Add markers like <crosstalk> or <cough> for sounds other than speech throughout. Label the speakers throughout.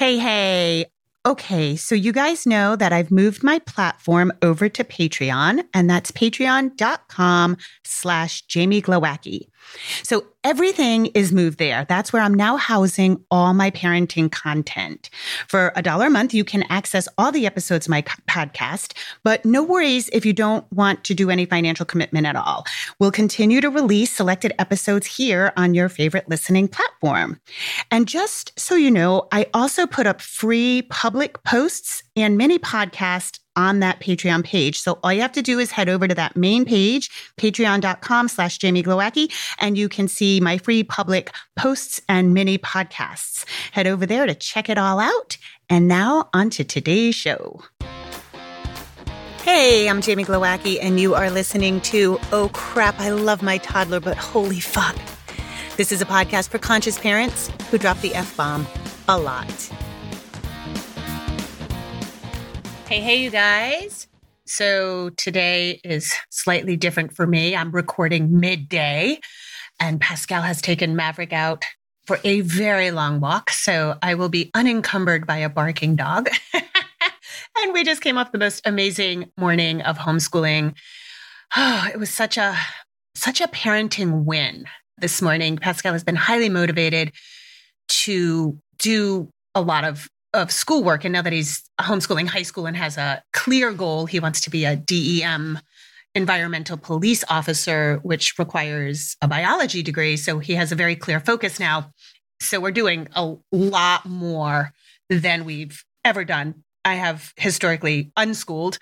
Speaker 1: Hey, hey. Okay, so you guys know that I've moved my platform over to Patreon, and that's patreon.com slash Jamie Glowacki. So everything is moved there. That's where I'm now housing all my parenting content. For a dollar a month, you can access all the episodes of my podcast, but no worries if you don't want to do any financial commitment at all. We'll continue to release selected episodes here on your favorite listening platform. And just so you know, I also put up free public posts and mini podcasts on that Patreon page. So all you have to do is head over to that main page, patreon.com slash Jamie Glowacki, and you can see my free public posts and mini podcasts. Head over there to check it all out. And now on to today's show. Hey, I'm Jamie Glowacki, and you are listening to Oh Crap, I Love My Toddler, but Holy Fuck. This is a podcast for conscious parents who drop the F bomb a lot. Hey, hey, you guys. So today is slightly different for me. I'm recording midday, and Pascal has taken Maverick out for a very long walk. So I will be unencumbered by a barking dog. <laughs> and we just came off the most amazing morning of homeschooling. Oh, <sighs> it was such a such a parenting win this morning. Pascal has been highly motivated to do a lot of of schoolwork. And now that he's homeschooling high school and has a clear goal, he wants to be a DEM environmental police officer, which requires a biology degree. So he has a very clear focus now. So we're doing a lot more than we've ever done. I have historically unschooled.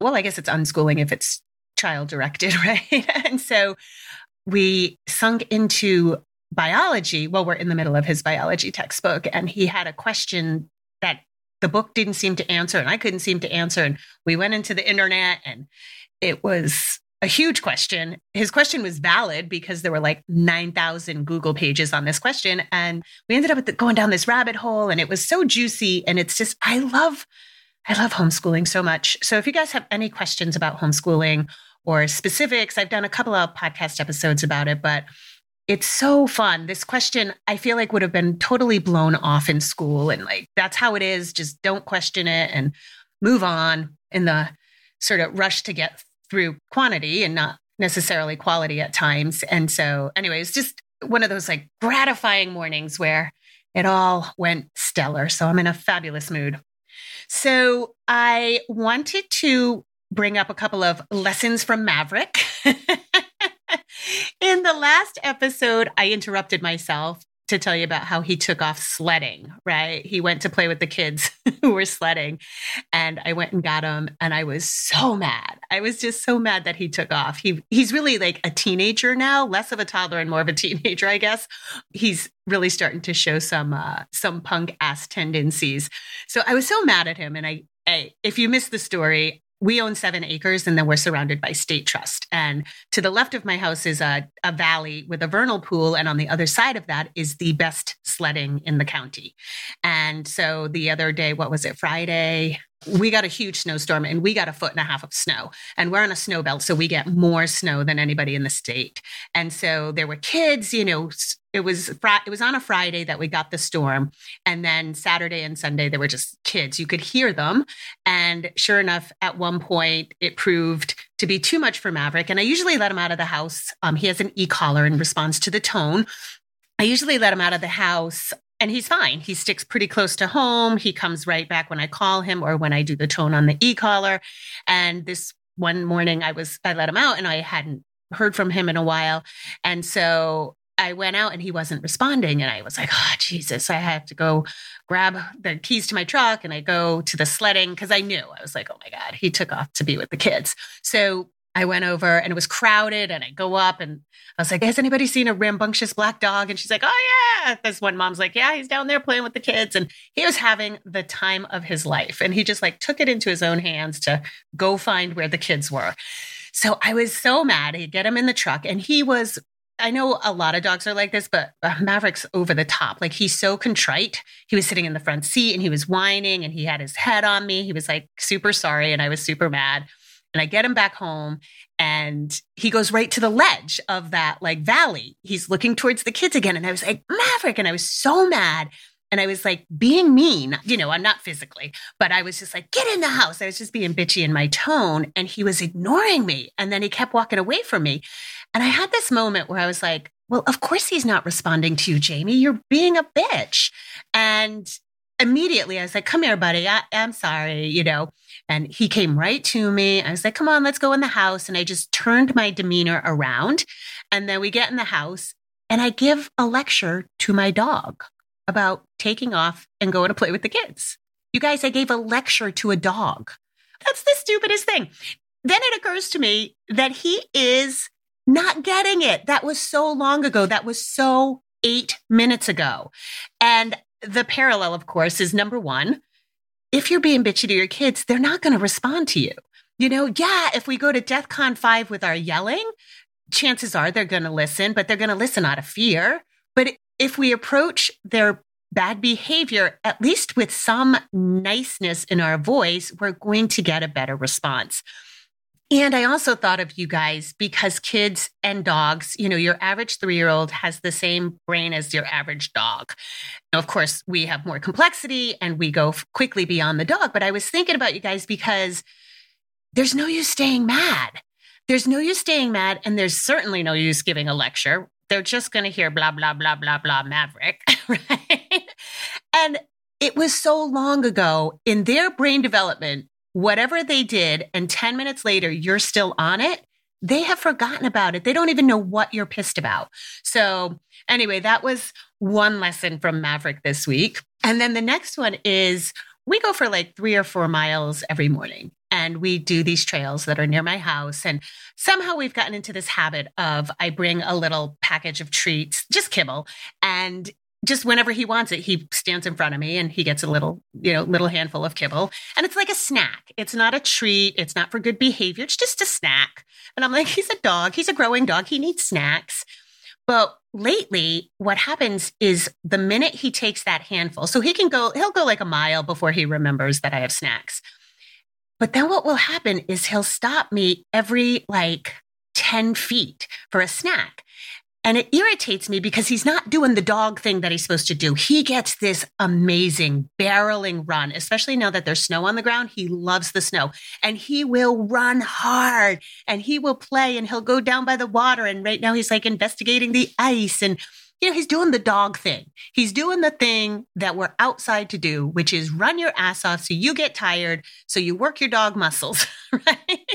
Speaker 1: Well, I guess it's unschooling if it's child directed, <laughs> right? and so we sunk into biology. Well, we're in the middle of his biology textbook, and he had a question that the book didn't seem to answer and I couldn't seem to answer. And we went into the internet and it was a huge question. His question was valid because there were like 9,000 Google pages on this question. And we ended up going down this rabbit hole and it was so juicy. And it's just, I love, I love homeschooling so much. So if you guys have any questions about homeschooling or specifics, I've done a couple of podcast episodes about it, but it's so fun. This question, I feel like would have been totally blown off in school. And like, that's how it is. Just don't question it and move on in the sort of rush to get through quantity and not necessarily quality at times. And so, anyways, just one of those like gratifying mornings where it all went stellar. So I'm in a fabulous mood. So I wanted to bring up a couple of lessons from Maverick. <laughs> In the last episode, I interrupted myself to tell you about how he took off sledding, right? He went to play with the kids <laughs> who were sledding and I went and got him and I was so mad. I was just so mad that he took off. He he's really like a teenager now, less of a toddler and more of a <laughs> teenager, I guess. He's really starting to show some uh some punk ass tendencies. So I was so mad at him and I, I if you missed the story, we own seven acres and then we're surrounded by state trust. And to the left of my house is a, a valley with a vernal pool. And on the other side of that is the best sledding in the county. And so the other day, what was it, Friday? We got a huge snowstorm and we got a foot and a half of snow. And we're on a snow belt, so we get more snow than anybody in the state. And so there were kids, you know, it was it was on a Friday that we got the storm, and then Saturday and Sunday there were just kids. You could hear them, and sure enough, at one point it proved to be too much for Maverick. And I usually let him out of the house. Um, he has an e collar in response to the tone. I usually let him out of the house. And he's fine. He sticks pretty close to home. He comes right back when I call him or when I do the tone on the e collar. And this one morning I was I let him out and I hadn't heard from him in a while. And so I went out and he wasn't responding. And I was like, oh, Jesus, I have to go grab the keys to my truck and I go to the sledding because I knew I was like, oh my God, he took off to be with the kids. So I went over and it was crowded and I go up and I was like, has anybody seen a rambunctious black dog? And she's like, oh yeah. This one mom's like, yeah, he's down there playing with the kids. And he was having the time of his life. And he just like took it into his own hands to go find where the kids were. So I was so mad. He'd get him in the truck and he was I know a lot of dogs are like this, but uh, Maverick's over the top. Like he's so contrite. He was sitting in the front seat and he was whining and he had his head on me. He was like super sorry and I was super mad. And I get him back home and he goes right to the ledge of that like valley. He's looking towards the kids again. And I was like, Maverick. And I was so mad. And I was like being mean, you know, I'm not physically, but I was just like, get in the house. I was just being bitchy in my tone. And he was ignoring me. And then he kept walking away from me. And I had this moment where I was like, well, of course he's not responding to you, Jamie. You're being a bitch. And immediately I was like, come here, buddy. I, am sorry, you know. And he came right to me. I was like, come on, let's go in the house. And I just turned my demeanor around. And then we get in the house and I give a lecture to my dog about taking off and going to play with the kids. You guys, I gave a lecture to a dog. That's the stupidest thing. Then it occurs to me that he is not getting it. That was so long ago. That was so eight minutes ago. And the parallel, of course, is number one, if you're being bitchy to your kids, they're not going to respond to you. You know, yeah, if we go to DEF CON 5 with our yelling, chances are they're going to listen, but they're going to listen out of fear. But if we approach their bad behavior, at least with some niceness in our voice, we're going to get a better response. And I also thought of you guys because kids and dogs, you know, your average three year old has the same brain as your average dog. Now, of course, we have more complexity and we go quickly beyond the dog. But I was thinking about you guys because there's no use staying mad. There's no use staying mad. And there's certainly no use giving a lecture. They're just going to hear blah, blah, blah, blah, blah, maverick. <laughs> Right. And it was so long ago in their brain development whatever they did, and 10 minutes later, you're still on it, they have forgotten about it. They don't even know what you're pissed about. So, anyway, that was one lesson from Maverick this week. And then the next one is we go for like three or four miles every morning and we do these trails that are near my house. And somehow we've gotten into this habit of I bring a little package of treats, just kibble, and just whenever he wants it, he stands in front of me and he gets a little, you know, little handful of kibble. And it's like a snack. It's not a treat. It's not for good behavior. It's just a snack. And I'm like, <laughs> he's a dog. He's a growing dog. He needs snacks. But lately, what happens is the minute he takes that handful, so he can go, he'll go like a mile before he remembers that I have snacks. But then what will happen is he'll stop me every like 10 feet for a snack. And it irritates me because he's not doing the dog thing that he's supposed to do. He gets this amazing barreling run, especially now that there's snow on the ground. He loves the snow and he will run hard and he will play and he'll go down by the water. And right now he's like investigating the ice and, you know, he's doing the dog thing. He's doing the thing that we're outside to do, which is run your ass off so you get tired, so you work your dog muscles, <laughs> right?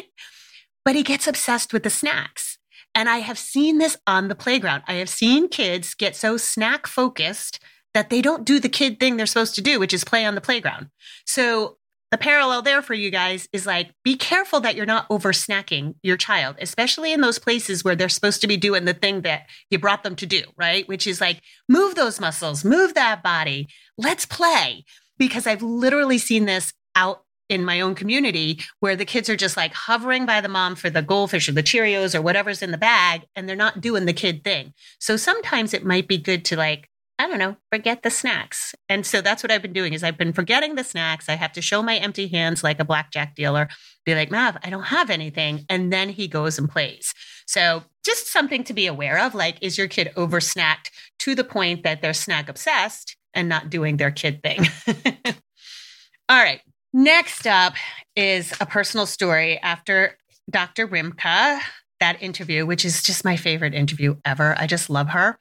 Speaker 1: But he gets obsessed with the snacks. And I have seen this on the playground. I have seen kids get so snack focused that they don't do the kid thing they're supposed to do, which is play on the playground. So the parallel there for you guys is like be careful that you're not over snacking your child, especially in those places where they're supposed to be doing the thing that you brought them to do, right? Which is like move those muscles, move that body, let's play. Because I've literally seen this out in my own community where the kids are just like hovering by the mom for the goldfish or the Cheerios or whatever's in the bag and they're not doing the kid thing. So sometimes it might be good to like, I don't know, forget the snacks. And so that's what I've been doing is I've been forgetting the snacks. I have to show my empty hands like a blackjack dealer, be like, Mav, I don't have anything. And then he goes and plays. So just something to be aware of. Like, is your kid over snacked to the point that they're snack obsessed and not doing their kid thing? <laughs> All right. Next up is a personal story after Dr. Rimka, that interview, which is just my favorite interview ever. I just love her.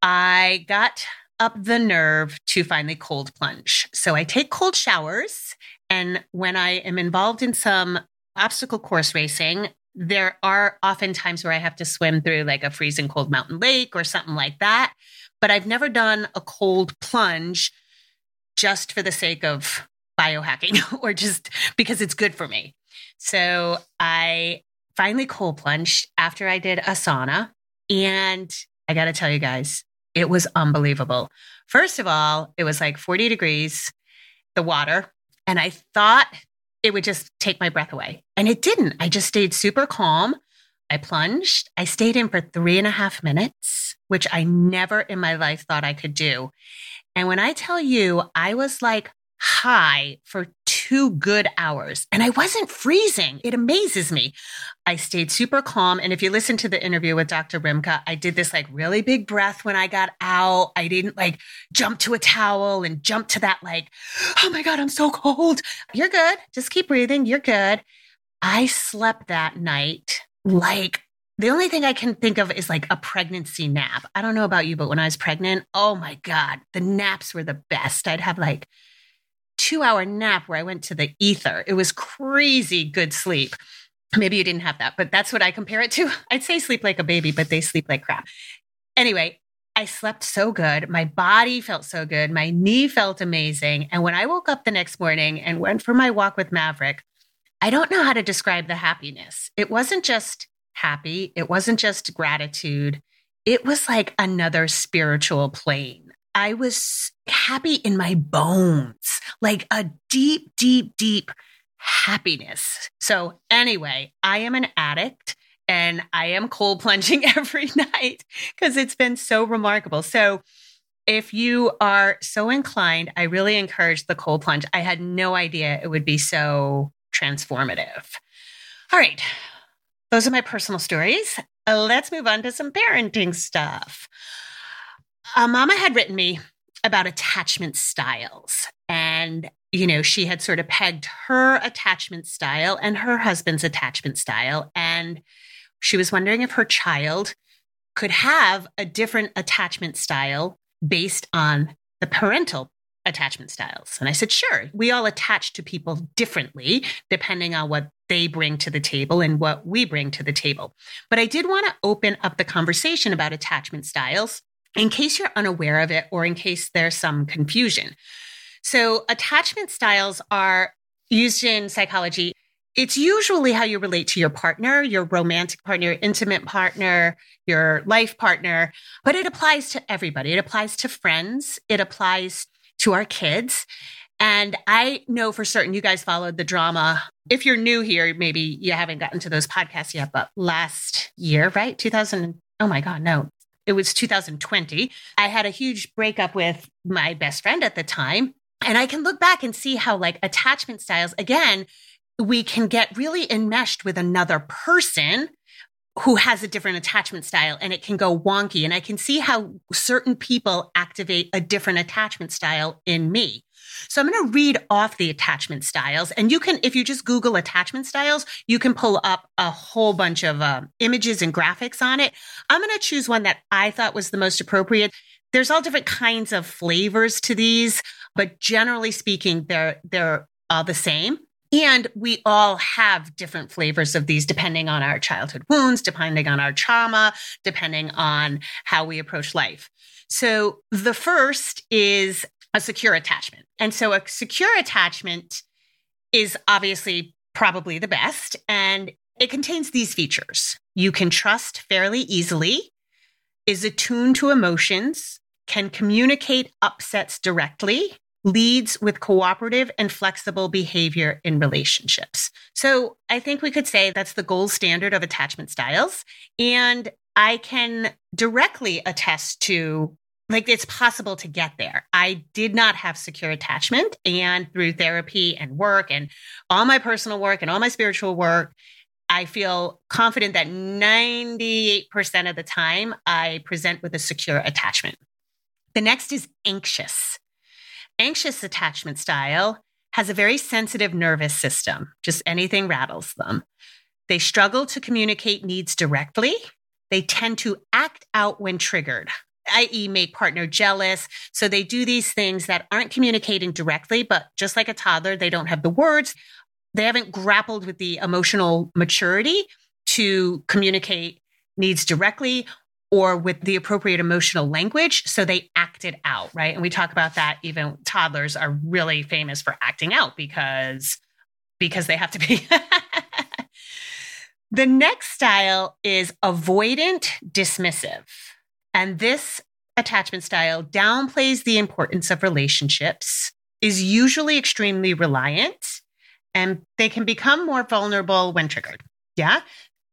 Speaker 1: I got up the nerve to finally cold plunge. So I take cold showers. And when I am involved in some obstacle course racing, there are often times where I have to swim through like a freezing cold mountain lake or something like that. But I've never done a cold plunge just for the sake of biohacking <laughs> or just because it's good for me. So I finally cold plunged after I did a sauna. And I got to tell you guys, it was unbelievable. First of all, it was like 40 degrees, the water. And I thought it would just take my breath away. And it didn't. I just stayed super calm. I plunged. I stayed in for three and a half minutes, which I never in my life thought I could do. And when I tell you, I was like high for two good hours and I wasn't freezing. It amazes me. I stayed super calm. And if you listen to the interview with Dr. Rimka, I did this like really big breath when I got out. I didn't like jump to a towel and jump to that, like, oh my God, I'm so cold. You're good. Just keep breathing. You're good. I slept that night like the only thing I can think of is like a pregnancy nap. I don't know about you, but when I was pregnant, oh my God, the naps were the best. I'd have like two hour nap where I went to the ether. It was crazy good sleep. Maybe you didn't have that, but that's what I compare it to. <laughs> I'd say sleep like a baby, but they sleep like crap. Anyway, I slept so good. My body felt so good. My knee felt amazing. And when I woke up the next morning and went for my walk with Maverick, I don't know how to describe the happiness. It wasn't just happy, it wasn't just gratitude, it was like another spiritual plane. I was happy in my bones, like a deep, deep, deep happiness. So, anyway, I am an addict and I am cold <laughs> plunging every night because it's been so remarkable. So, if you are so inclined, I really encourage the cold plunge. I had no idea it would be so transformative. All right. Those are my personal stories. Let's move on to some parenting stuff. Uh, Mama had written me about attachment styles. And, you know, she had sort of pegged her attachment style and her husband's attachment style. And she was wondering if her child could have a different attachment style based on the parental attachment styles. And I said, sure, we all attach to people differently depending on what they bring to the table and what we bring to the table. But I did want to open up the conversation about attachment styles in case you're unaware of it or in case there's some confusion. So, attachment styles are used in psychology. It's usually how you relate to your partner, your romantic partner, your intimate partner, your life partner, but it applies to everybody. It applies to friends, it applies to our kids. And I know for certain you guys followed the drama. If you're new here, maybe you haven't gotten to those podcasts yet, but last year, right? 2000, oh my God, no, it was 2020. I had a huge breakup with my best friend at the time. And I can look back and see how, like, attachment styles, again, we can get really enmeshed with another person who has a different attachment style and it can go wonky. And I can see how certain people activate a different attachment style in me. So I'm going to read off the attachment styles. And you can, if you just Google attachment styles, you can pull up a whole bunch of uh, images and graphics on it. I'm going to choose one that I thought was the most appropriate. There's all different kinds of flavors to these, but generally speaking, they're, they're all the same. And we all have different flavors of these depending on our childhood wounds, depending on our trauma, depending on how we approach life. So the first is a secure attachment. And so a secure attachment is obviously probably the best. And it contains these features. You can trust fairly easily, is attuned to emotions, can communicate upsets directly, leads with cooperative and flexible behavior in relationships. So I think we could say that's the gold standard of attachment styles. And I can directly attest to like it's possible to get there. I did not have secure attachment and through therapy and work and all my personal work and all my spiritual work, I feel confident that 98% of the time I present with a secure attachment. The next is anxious anxious attachment style has a very sensitive nervous system, just anything rattles them. They struggle to communicate needs directly. They tend to act out when triggered, i.e., make partner jealous. So they do these things that aren't communicating directly, but just like a toddler, they don't have the words. They haven't grappled with the emotional maturity to communicate needs directly or with the appropriate emotional language. So they act it out, right? And we talk about that. Even toddlers are really famous for acting out because because they have to be. <laughs> the next style is avoidant dismissive. And this attachment style downplays the importance of relationships, is usually extremely reliant, and they can become more vulnerable when triggered. Yeah.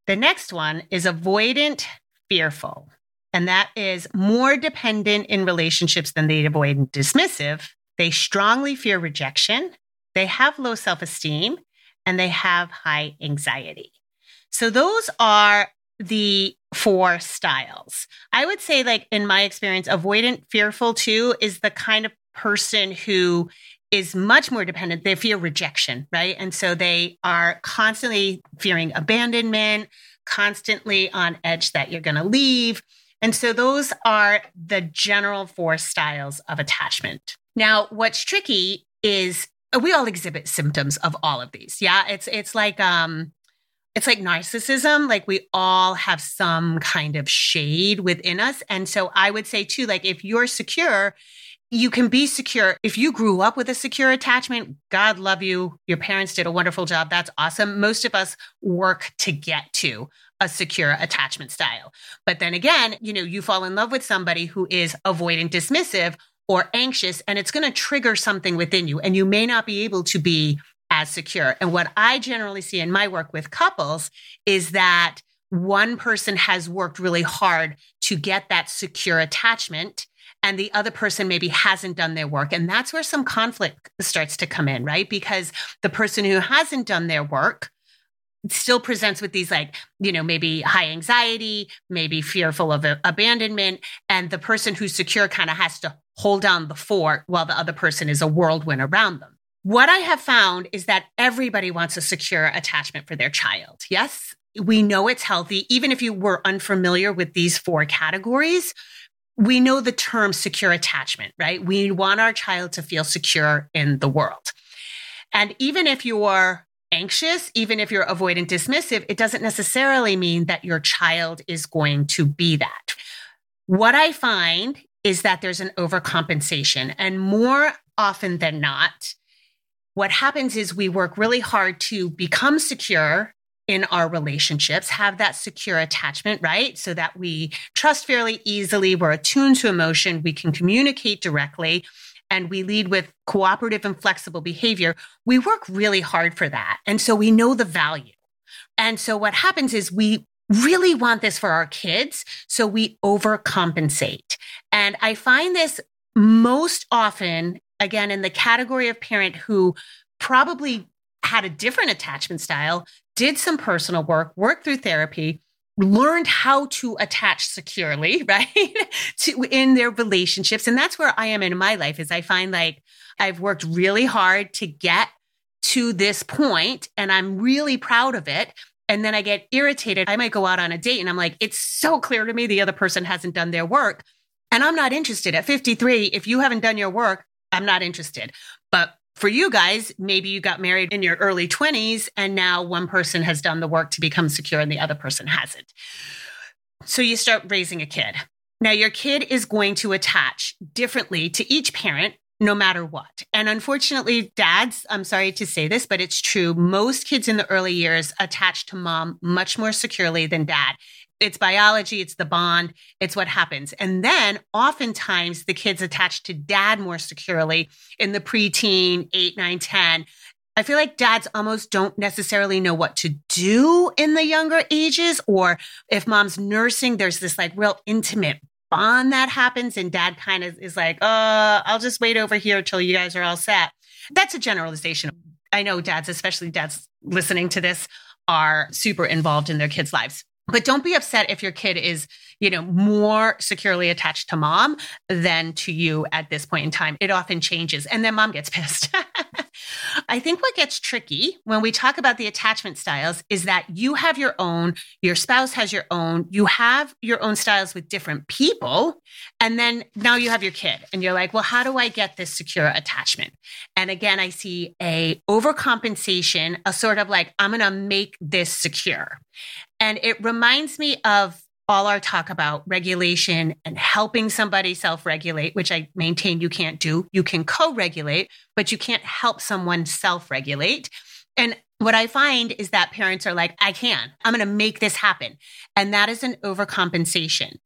Speaker 1: The next one is avoidant fearful. And that is more dependent in relationships than they avoid and dismissive. They strongly fear rejection. they have low self esteem, and they have high anxiety. So those are the four styles. I would say, like in my experience, avoidant fearful too is the kind of person who is much more dependent. They fear rejection, right? And so they are constantly fearing abandonment, constantly on edge that you're going to leave. And so those are the general four styles of attachment. Now, what's tricky is we all exhibit symptoms of all of these. Yeah, it's it's like um it's like narcissism like we all have some kind of shade within us and so i would say too like if you're secure you can be secure. If you grew up with a secure attachment god love you. Your parents did a wonderful job. That's awesome. Most of us work to get to a secure attachment style. But then again you know you fall in love with somebody who is avoidant dismissive or anxious and it's going to trigger something within you and you may not be able to be as secure. And what I generally see in my work with couples is that one person has worked really hard to get that secure attachment and the other person maybe hasn't done their work. And that's where some conflict starts to come in, right? Because the person who hasn't done their work still presents with these like you know maybe high anxiety maybe fearful of abandonment and the person who's secure kind of has to hold down the fort while the other person is a whirlwind around them what I have found is that everybody wants a secure attachment for their child. Yes, we know it's healthy. Even if you were unfamiliar with these four categories, we know the term secure attachment, right? We want our child to feel secure in the world. And even if you're anxious, even if you're avoidant dismissive, it doesn't necessarily mean that your child is going to be that. What I find is that there's an overcompensation, and more often than not, what happens is we work really hard to become secure in our relationships, have that secure attachment, right? So that we trust fairly easily, we're attuned to emotion, we can communicate directly, and we lead with cooperative and flexible behavior. We work really hard for that. And so we know the value. And so what happens is we really want this for our kids. So we overcompensate. And I find this most often again, in the category of parent who probably had a different attachment style, did some personal work, worked through therapy, learned how to attach securely, <laughs> right? to in their relationships. And that's where I am in my life is I find like I've worked really hard to get to this point and I'm really proud of it. And then I get irritated. I might go out on a date and I'm like, it's so clear to me the other person hasn't done their work. And I'm not interested. At 53, if you haven't done your work, I'm not interested. But for you guys, maybe you got married in your early 20s and now one person has done the work to become secure and the other person hasn't. So you start raising a kid. Now, your kid is going to attach differently to each parent no matter what. And unfortunately, dads, I'm sorry to say this, but it's true. Most kids in the early years attach to mom much more securely than dad it's biology, it's the bond, it's what happens. And then oftentimes the kids attach to dad more securely in the preteen, eight, nine, 10. I feel like dads almost don't necessarily know what to do in the younger ages, or if mom's nursing, there's this like real intimate bond that happens, and dad kind of is like, uh, I'll just wait over here till you guys are all set. That's a generalization. I know dads, especially dads listening to this, are super involved in their kids' lives. But don't be upset if your kid is, you know, more securely attached to mom than to you at this point in time. It often changes and then mom gets <laughs> pissed. I think what gets tricky when we talk about the attachment styles is that you have your own, your spouse has your own, you have your own styles with different people. And then now you have your kid and you're like, well, how do I get this secure attachment? And again, I see a overcompensation, a sort of like, I'm going to make this secure. And it reminds me of all our talk about regulation and helping somebody self regulate, which I maintain you can't do. You can co regulate, but you can't help someone self regulate. And what I find is that parents are like, I can, I'm going to make this happen. And that is an overcompensation.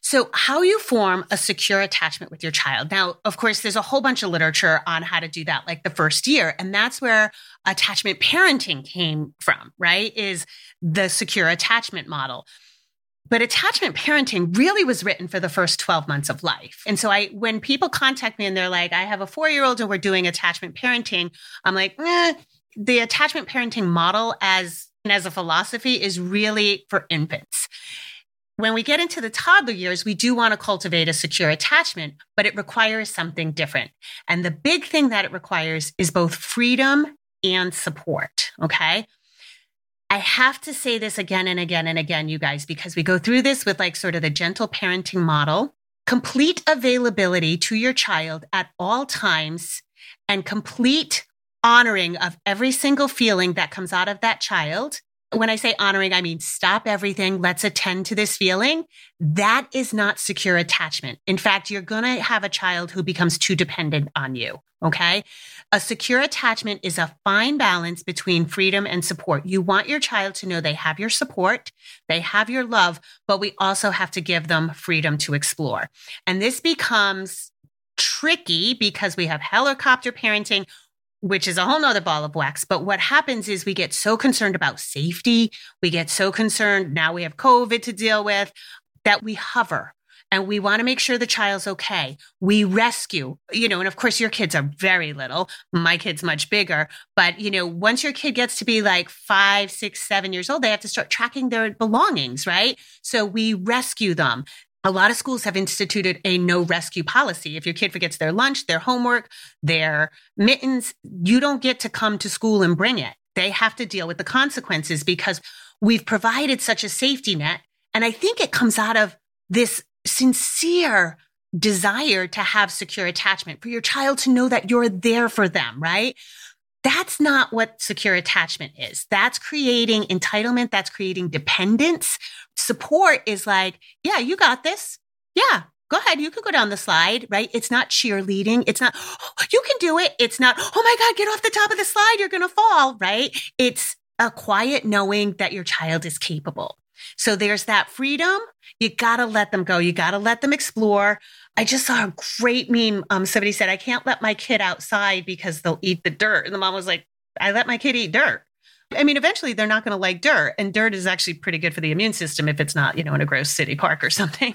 Speaker 1: So, how you form a secure attachment with your child. Now, of course, there's a whole bunch of literature on how to do that, like the first year. And that's where attachment parenting came from, right? Is the secure attachment model. But attachment parenting really was written for the first 12 months of life. And so I, when people contact me and they're like, I have a four year old and we're doing attachment parenting, I'm like, eh, the attachment parenting model as, as a philosophy is really for infants. When we get into the toddler years, we do want to cultivate a secure attachment, but it requires something different. And the big thing that it requires is both freedom and support. Okay. I have to say this again and again and again, you guys, because we go through this with like sort of the gentle parenting model, complete availability to your child at all times and complete honoring of every single feeling that comes out of that child when I say honoring, I mean stop everything. Let's attend to this feeling. That is not secure attachment. In fact, you're going to have a child who becomes too dependent on you. Okay. A secure attachment is a fine balance between freedom and support. You want your child to know they have your support, they have your love, but we also have to give them freedom to explore. And this becomes tricky because we have helicopter parenting which is a whole nother ball of wax. But what happens is we get so concerned about safety. We get so concerned now we have COVID to deal with that we hover and we want to make sure the child's okay. We rescue, you know, and of course your kids are very little. My kid's much bigger. But, you know, once your kid gets to be like five, six, seven years old, they have to start tracking their belongings, right? So we rescue them a lot of schools have instituted a no rescue policy. If your kid forgets their lunch, their homework, their mittens, you don't get to come to school and bring it. They have to deal with the consequences because we've provided such a safety net. And I think it comes out of this sincere desire to have secure attachment for your child to know that you're there for them, right? That's not what secure attachment is. That's creating entitlement. That's creating dependence. Support is like, yeah, you got this. Yeah, go ahead. You can go down the slide, right? It's not cheerleading. It's not, oh, <gasps> you can do it. It's not, oh my God, get off the top of the slide. You're going to fall, right? It's a quiet knowing that your child is capable. So there's that freedom. You got to let them go. You got to let them explore. I just saw a great meme. Um, somebody said, I can't let my kid outside because they'll eat the dirt. And the mom was like, I let my kid eat dirt. I mean, eventually they're not going to like dirt, and dirt is actually pretty good for the immune system if it's not, you know, in a gross city park or <laughs> something.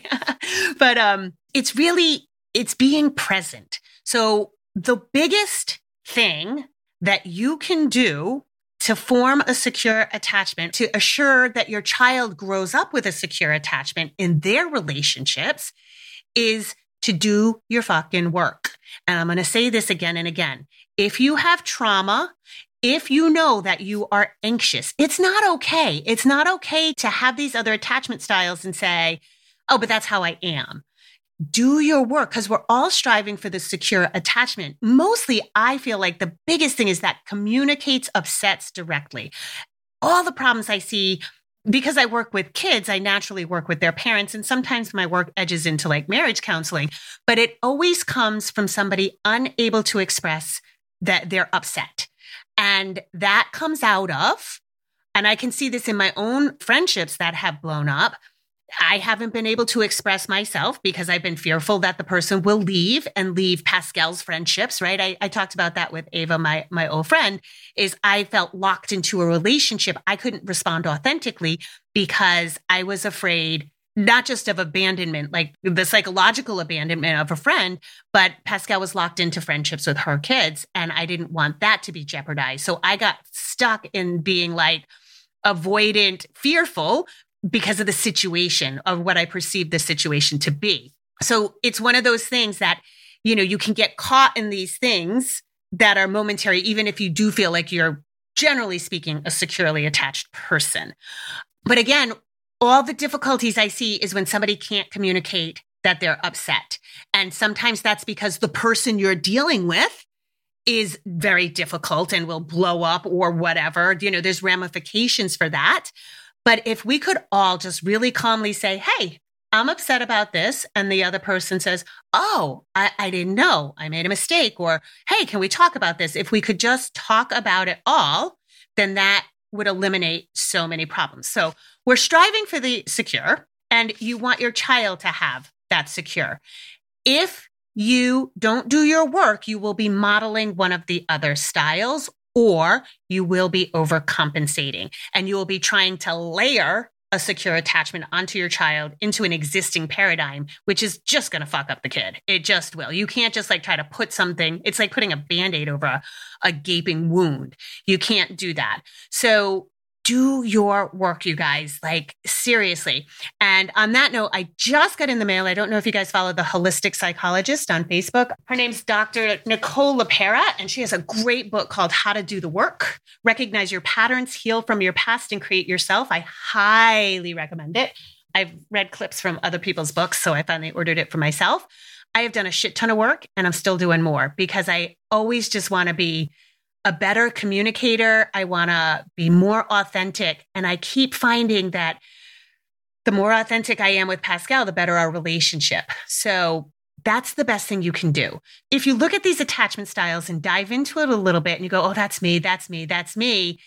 Speaker 1: but um, it's really it's being present. So the biggest thing that you can do to form a secure attachment, to assure that your child grows up with a secure attachment in their relationships is to do your fucking work. And I'm going to say this again and again. If you have trauma, if you know that you are anxious, it's not okay. It's not okay to have these other attachment styles and say, oh, but that's how I am do your work because we're all striving for the secure attachment. Mostly, I feel like the biggest thing is that communicates upsets directly. All the problems I see because I work with kids, I naturally work with their parents. And sometimes my work edges into like marriage counseling, but it always comes from somebody unable to express that they're upset. And that comes out of, and I can see this in my own friendships that have blown up I haven't been able to express myself because I've been fearful that the person will leave and leave Pascal's friendships, right? I, I, talked about that with Ava, my, my old friend, is I felt locked into a relationship. I couldn't respond authentically because I was afraid not just of abandonment, like the psychological abandonment of a friend, but Pascal was locked into friendships with her kids. And I didn't want that to be jeopardized. So I got stuck in being like, avoidant, fearful because of the situation of what I perceived the situation to be. So it's one of those things that, you know, you can get caught in these things that are momentary, even if you do feel like you're generally speaking a securely attached person. But again, all the difficulties I see is when somebody can't communicate that they're upset. And sometimes that's because the person you're dealing with is very difficult and will blow up or whatever. You know, there's ramifications for that. But if we could all just really calmly say, hey, I'm upset about this. And the other person says, oh, I, I, didn't know. I made a mistake. Or, hey, can we talk about this? If we could just talk about it all, then that would eliminate so many problems. So we're striving for the secure, and you want your child to have that secure. If you don't do your work, you will be modeling one of the other styles or you will be overcompensating and you will be trying to layer a secure attachment onto your child into an existing paradigm, which is just going to fuck up the kid. It just will. You can't just like try to put something, it's like putting a band aid over a, a gaping wound. You can't do that. So do your work, you guys. Like, seriously. And on that note, I just got in the mail. I don't know if you guys follow the holistic psychologist on Facebook. Her name's Dr. Nicole LePera, and she has a great book called How to Do the Work Recognize Your Patterns, Heal from Your Past, and Create Yourself. I highly recommend it. I've read clips from other people's books, so I finally ordered it for myself. I have done a shit ton of work and I'm still doing more because I always just want to be a better communicator. I want to be more authentic. And I keep finding that the more authentic I am with Pascal, the better our relationship. So that's the best thing you can do. If you look at these attachment styles and dive into it a little bit and you go, oh, that's me, that's me, that's me,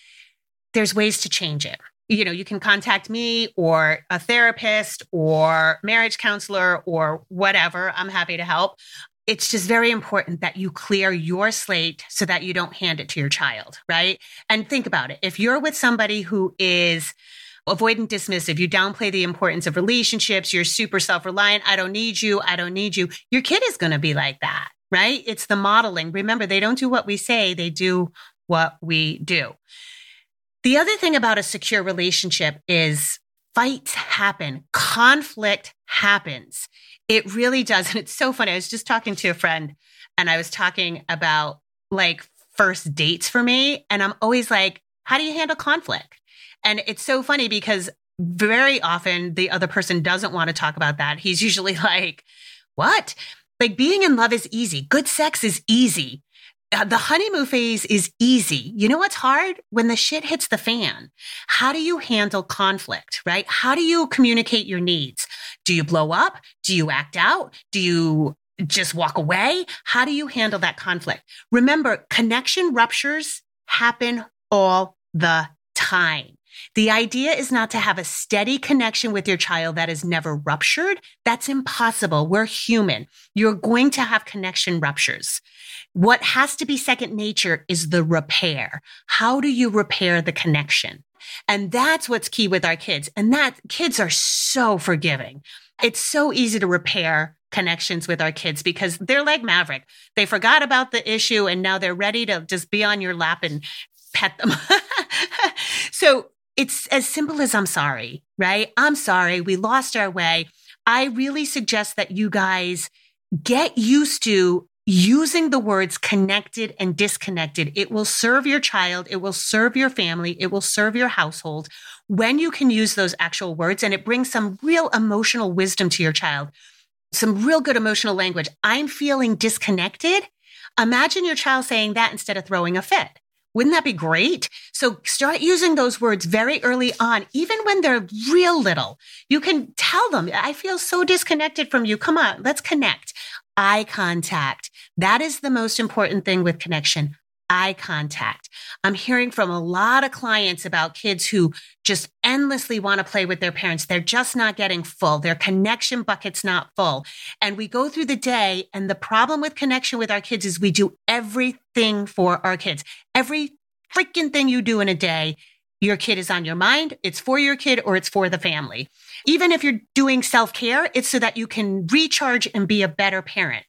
Speaker 1: there's ways to change it. You know, you can contact me or a therapist or marriage counselor or whatever. I'm happy to help it's just very important that you clear your slate so that you don't hand it to your child, right? And think about it. If you're with somebody who is avoidant dismissive, you downplay the importance of relationships, you're super self reliant, I don't need you, I don't need you, your kid is going to be like that, right? It's the modeling. Remember, they don't do what we say, they do what we do. The other thing about a secure relationship is fights happen, conflict happens. It really does. And it's so funny. I was just talking to a friend and I was talking about like first dates for me. And I'm always like, how do you handle conflict? And it's so funny because very often the other person doesn't want to talk about that. He's usually <laughs> like, what? Like being in love is easy. Good sex is easy. Uh, the honeymoon phase is easy. You know what's hard? When the shit hits the fan. How do you handle conflict, right? How do you communicate your needs? Do you blow up? Do you act out? Do you just walk away? How do you handle that conflict? Remember, connection ruptures happen all the time. The idea is not to have a steady connection with your child that is never ruptured. That's impossible. We're human. You're going to have connection ruptures. What has to be second nature is the repair. How do you repair the connection? And that's what's key with our kids. And that kids are so forgiving. It's so easy to repair connections with our kids because they're like Maverick. They forgot about the issue and now they're ready to just be on your lap and pet them. <laughs> so it's as simple as I'm sorry, right? I'm sorry. We lost our way. I really suggest that you guys get used to using the words connected and disconnected. It will serve your child. It will serve your family. It will serve your household when you can use those actual words and it brings some real emotional wisdom to your child, some real good emotional language. I'm feeling disconnected. Imagine your child saying that instead of throwing a fit. Wouldn't that be great? So start using those words very early on, even when they're real little. You can tell them, I feel so disconnected from you. Come on, let's connect. Eye contact. That is the most important thing with connection eye contact. I'm hearing from a lot of clients about kids who just endlessly want to play with their parents. They're just not getting full. Their connection bucket's not full. And we go through the day and the problem with connection with our kids is we do everything for our kids. Every freaking thing you do in a day, your kid is on your mind. It's for your kid or it's for the family. Even if you're doing self care, it's so that you can recharge and be a better parent.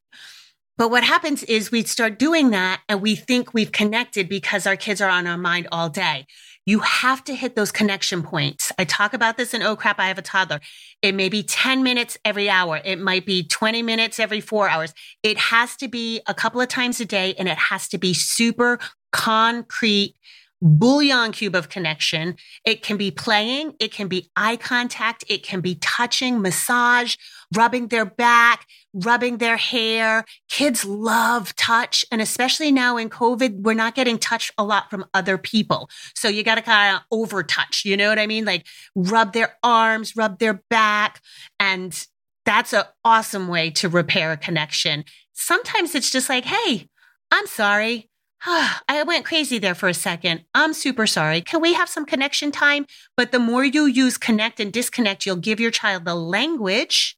Speaker 1: But what happens is we start doing that and we think we've connected because our kids are on our mind all day. You have to hit those connection points. I talk about this in Oh Crap, I Have a Toddler. It may be 10 minutes every hour. It might be 20 minutes every four hours. It has to be a couple of times a day and it has to be super concrete bouillon cube of connection. It can be playing. It can be eye contact. It can be touching, massage, rubbing their back, rubbing their hair. Kids love touch. And especially now in COVID, we're not getting touched a lot from other people. So you got to kind of over touch. You know what I mean? Like rub their arms, rub their back. And that's an awesome way to repair a connection. Sometimes it's just like, Hey, I'm sorry. <sighs> I went crazy there for a second. I'm super sorry. Can we have some connection time? But the more you use connect and disconnect, you'll give your child the language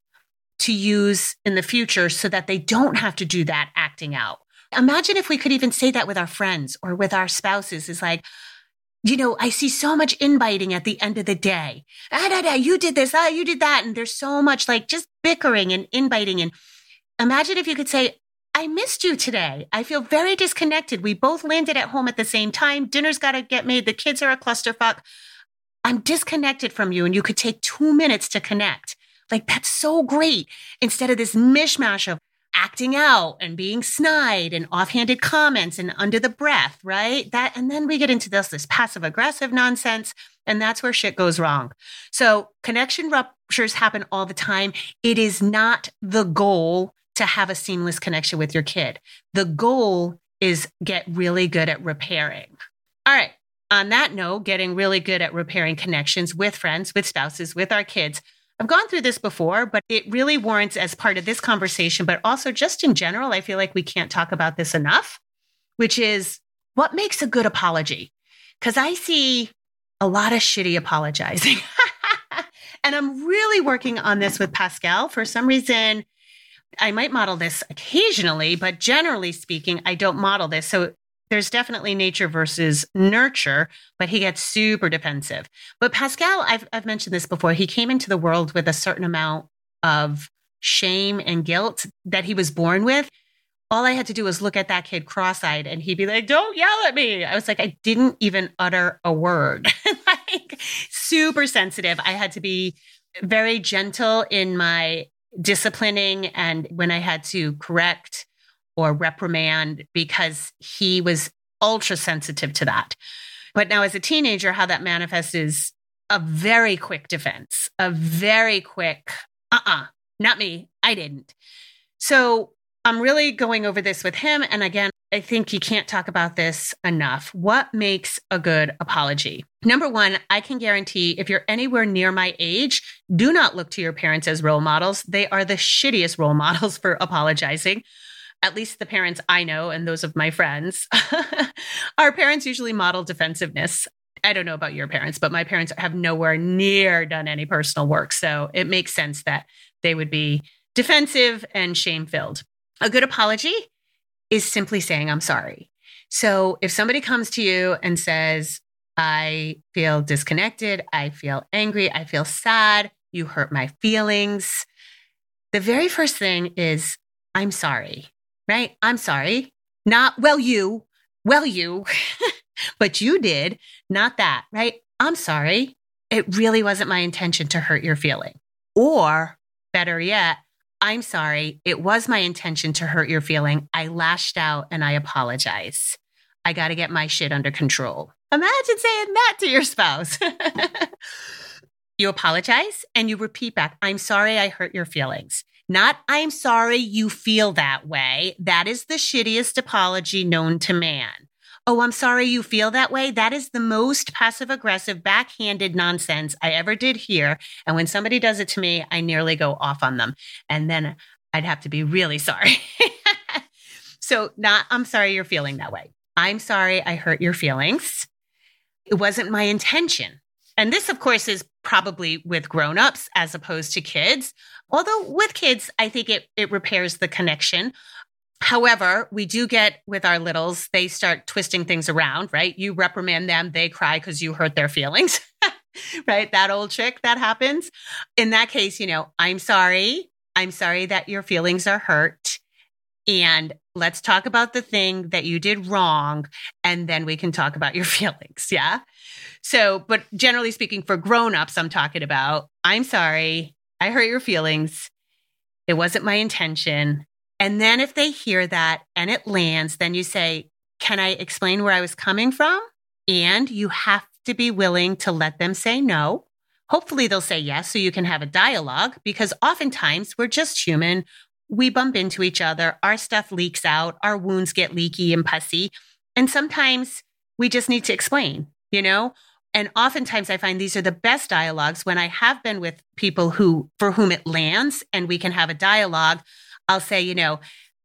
Speaker 1: to use in the future so that they don't have to do that acting out. Imagine if we could even say that with our friends or with our spouses is like, you know, I see so much inbiting at the end of the day. Ah, da, da, you did this, ah, you did that. And there's so much like just bickering and inbiting. And imagine if you could say, I missed you today. I feel very disconnected. We both landed at home at the same time. Dinner's got to get made. The kids are a clusterfuck. I'm disconnected from you. And you could take two minutes to connect. Like, that's so great. Instead of this mishmash of acting out and being snide and offhanded comments and under the breath, right? That, and then we get into this, this passive aggressive nonsense. And that's where shit goes wrong. So connection ruptures happen all the time. It is not the goal to have a seamless connection with your kid. The goal is get really good at repairing. All right. On that note, getting really good at repairing connections with friends, with spouses, with our kids I've gone through this before, but it really warrants as part of this conversation, but also just in general, I feel like we can't talk about this enough, which is what makes a good apology? Because I see a lot of shitty apologizing. <laughs> and I'm really working on this with Pascal. For some reason, I might model this occasionally, but generally speaking, I don't model this. So there's definitely nature versus nurture, but he gets super defensive. But Pascal, I've, I've mentioned this before, he came into the world with a certain amount of shame and guilt that he was born with. All I had to do was look at that kid cross eyed and he'd be like, Don't yell at me. I was like, I didn't even utter a word. <laughs> like, super sensitive. I had to be very gentle in my disciplining and when I had to correct or reprimand because he was ultra sensitive to that. But now, as a teenager, how that manifests is a very quick defense, a very quick, uh uh-uh, uh, not me. I didn't. So I'm really going over this with him. And again, I think you can't talk about this enough. What makes a good apology? Number one, I can guarantee if you're anywhere near my age, do not look to your parents as role models. They are the shittiest role models <laughs> for apologizing at least the parents I know and those of my friends, <laughs> our parents usually model defensiveness. I don't know about your parents, but my parents have nowhere near done any personal work. So it makes sense that they would be defensive and shame filled. A good apology is simply saying, I'm sorry. So if somebody comes to you and says, I feel disconnected, I feel angry, I feel sad, you hurt my feelings, the very first thing is, I'm sorry right? I'm sorry. Not, well, you, well, you, <laughs> but you did, not that, right? I'm sorry. It really wasn't my intention to hurt your feeling. Or better yet, I'm sorry. It was my intention to hurt your feeling. I lashed out and I apologize. I got to get my shit under control. Imagine saying that to your spouse. <laughs> you apologize and you repeat back, I'm sorry I hurt your feelings. Not, I'm sorry you feel that way. That is the shittiest apology known to man. Oh, I'm sorry you feel that way. That is the most passive aggressive, backhanded nonsense I ever did hear. And when somebody does it to me, I nearly go off on them. And then I'd have to be really sorry. <laughs> so, not, I'm sorry you're feeling that way. I'm sorry I hurt your feelings. It wasn't my intention. And this, of course, is probably with grown-ups as opposed to kids. Although with kids, I think it, it repairs the connection. However, we do get with our littles, they start twisting things around, right? You reprimand them, they cry because you hurt their feelings, <laughs> right? That old trick that happens. In that case, you know, I'm sorry. I'm sorry that your feelings are hurt. And let's talk about the thing that you did wrong. And then we can talk about your <laughs> feelings. Yeah. So, but generally speaking, for grown-ups, I'm talking about, I'm sorry, I hurt your feelings. It wasn't my intention. And then if they hear that and it lands, then you say, Can I explain where I was coming from? And you have to be willing to let them say no. Hopefully they'll say yes so you can have a dialogue because oftentimes we're just human. We bump into each other. Our stuff leaks out. Our wounds get leaky and pussy. And sometimes we just need to explain, you know? And oftentimes I find these are the best dialogues when I have been with people who, for whom it lands and we can have a dialogue. I'll say, you know,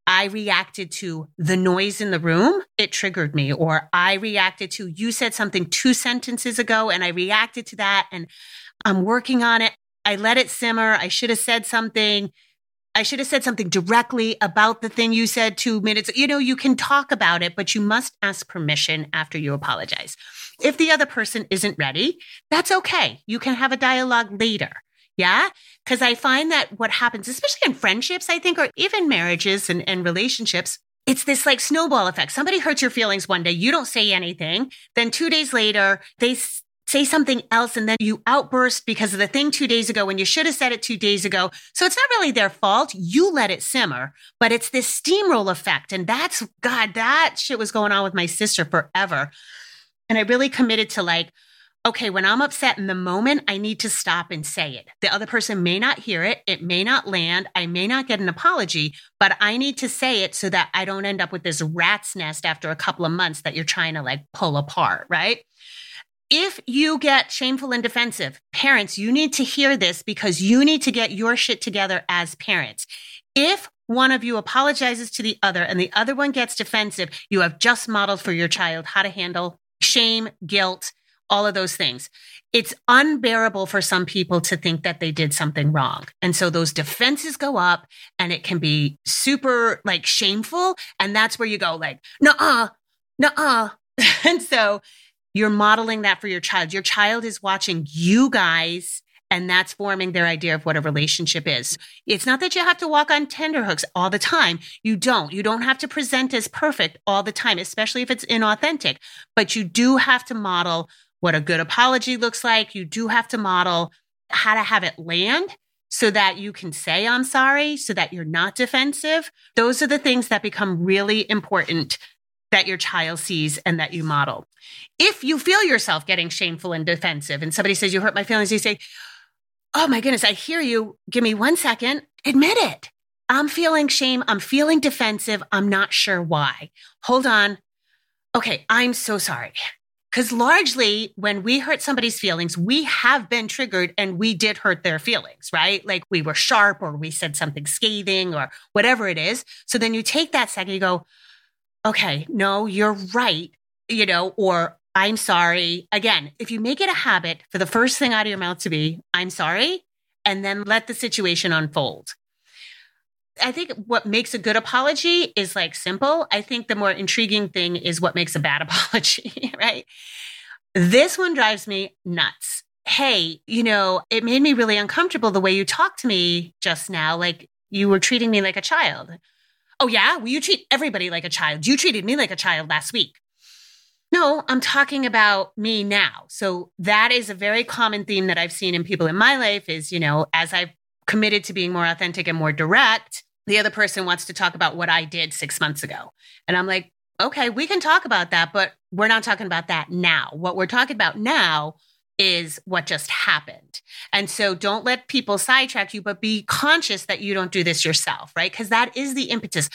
Speaker 1: I reacted to the noise in the room. It triggered me. Or I reacted to, you said something two sentences ago and I reacted to that and I'm working on it. I let it simmer. I should have said something. I should have said something directly about the thing you said two minutes. You know, you can talk about it, but you must ask permission after you apologize. If the other person isn't ready, that's okay. You can have a dialogue later. Yeah. Cause I find that what happens, especially in friendships, I think, or even marriages and, and relationships, it's this like snowball effect. Somebody hurts your feelings one day. You don't say anything. Then two days later, they say something else and then you outburst because of the thing two days ago when you should have said it two days ago. So it's not really their fault. You let it simmer, but it's this steamroll effect. And that's God, that shit was going on with my sister forever. And I really committed to like, okay, when I'm upset in the moment, I need to stop and say it. The other person may not hear it. It may not land. I may not get an apology, but I need to say it so that I don't end up with this rat's nest after a couple of months that you're trying to like pull apart, right? If you get shameful and defensive, parents, you need to hear this because you need to get your shit together as parents. If one of you apologizes to the other and the other one gets defensive, you have just modeled for your child how to handle shame, guilt, all of those things. It's unbearable for some people to think that they did something wrong. And so those defenses go up and it can be super like shameful. And that's where you go like, nah, nah. <laughs> and so you're modeling that for your child. Your child is watching you guys and that's forming their idea of what a relationship is. It's not that you have to walk on tenderhooks all the time. You don't. You don't have to present as perfect all the time, especially if it's inauthentic, but you do have to model what a good apology looks like. You do have to model how to have it land so that you can say, I'm sorry, so that you're not defensive. Those are the things that become really important that your child sees and that you model. If you feel yourself getting shameful and defensive and somebody says, You hurt my feelings, you say, Oh my goodness, I hear you. Give me one second. Admit it. I'm feeling shame. I'm feeling defensive. I'm not sure why. Hold on. Okay, I'm so sorry. Because largely, when we hurt somebody's feelings, we have been triggered and we did hurt their feelings, right? Like we were sharp or we said something scathing or whatever it is. So then you take that second, you go, okay, no, you're right, you know, or I'm sorry. Again, if you make it a habit for the first thing out of your mouth to be, I'm sorry, and then let the situation unfold. I think what makes a good apology is like simple. I think the more intriguing thing is what makes a bad <laughs> apology, right? This one drives me nuts. Hey, you know, it made me really uncomfortable the way you talked to me just now. Like you were treating me like a child. Oh, yeah? Well, you treat everybody like a child. You treated me like a child last week. No, I'm talking about me now. So that is a very common theme that I've seen in people in my life is, you know, as I've committed to being more authentic and more direct, the other person wants to talk about what I did six months ago. And I'm like, okay, we can talk about that, but we're not talking about that now. What we're talking about now is what just happened. And so don't let people sidetrack you, but be conscious that you don't do this yourself, right? Because that is the impetus.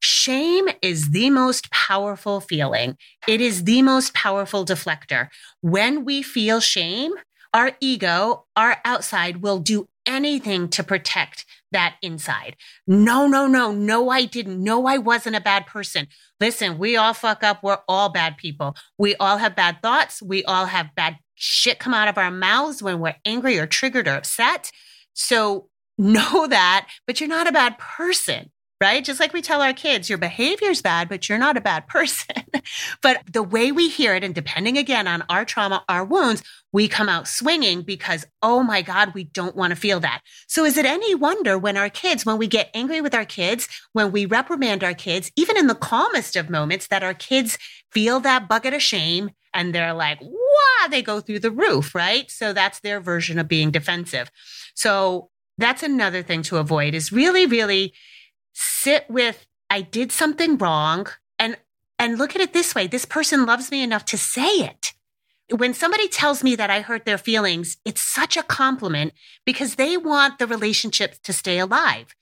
Speaker 1: Shame is the most powerful feeling. It is the most powerful deflector. When we feel shame, our ego, our outside will do anything to protect that inside. No, no, no, no, I didn't. No, I wasn't a bad person. Listen, we all fuck up. We're all bad people. We all have bad thoughts. We all have bad shit come out of our mouths when we're angry or triggered or upset. So <laughs> know that, but you're not a bad person right? Just like we tell our kids, your behavior's bad, but you're not a bad <laughs> person. but the way we hear it, and depending again on our trauma, our wounds, we come out swinging because, oh my God, we don't want to feel that. So is it any wonder when our kids, when we get angry with our kids, when we reprimand our kids, even in the calmest of moments, that our kids feel that bucket of shame and they're like, wow, they go through the roof, right? So that's their version of being defensive. So that's another thing to avoid is really, really sit with, I did something wrong and, and look at it this way. This person loves me enough to say it. When somebody tells me that I hurt their feelings, it's such a compliment because they want the relationship to stay alive.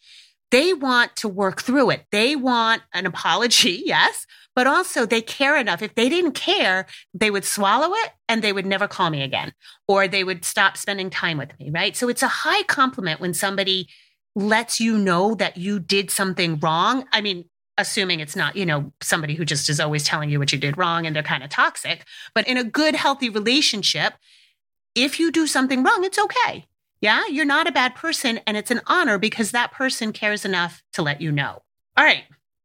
Speaker 1: They want to work through it. They want an apology, <laughs> yes, but also they care enough. If they didn't care, they would swallow it and they would never call me again, or they would stop spending time with me, right? So it's a high compliment when somebody lets you know that you did something wrong. I mean, assuming it's not, you know, somebody who just is always telling you what you did wrong and they're kind of toxic, but in a good, healthy relationship, if you do something wrong, it's okay. Yeah, you're not a bad person. And it's an honor because that person cares enough to let you know. All right.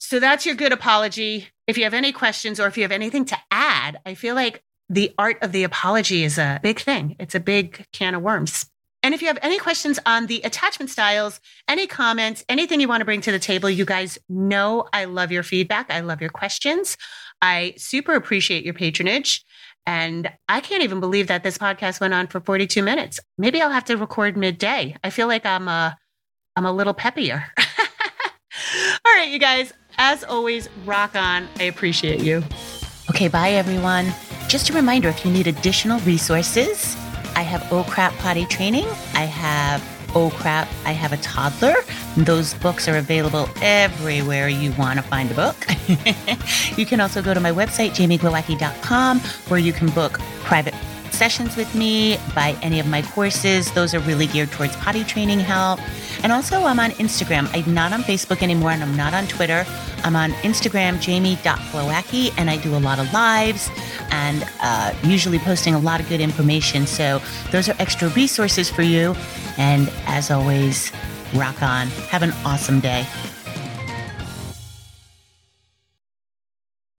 Speaker 1: So that's your good apology. If you have any questions or if you have anything to add, I feel like the art of the apology is a big thing. It's a big can of worms. And if you have any questions on the attachment styles, any comments, anything you want to bring to the table, you guys know I love your feedback. I love your questions. I super appreciate your patronage. And I can't even believe that this podcast went on for 42 minutes. Maybe I'll have to record midday. I feel like I'm a, I'm a little peppier. <laughs> All right, you guys, as always, rock on. I appreciate you.
Speaker 2: Okay, bye everyone. Just a reminder if you need additional resources, I have Oh Crap Potty Training. I have Oh Crap, I Have a Toddler. Those books are available everywhere you want to find a book. <laughs> you can also go to my website, jamieglowacki.com, where you can book private sessions with me, buy any of my courses. Those are really geared towards potty training help. And also, I'm on Instagram. I'm not on Facebook anymore, and I'm not on Twitter. I'm on Instagram, jamie.glowacki, and I do a lot of lives and uh, usually posting a lot of good information. So, those are extra resources for you. And as always, rock on. Have an awesome day.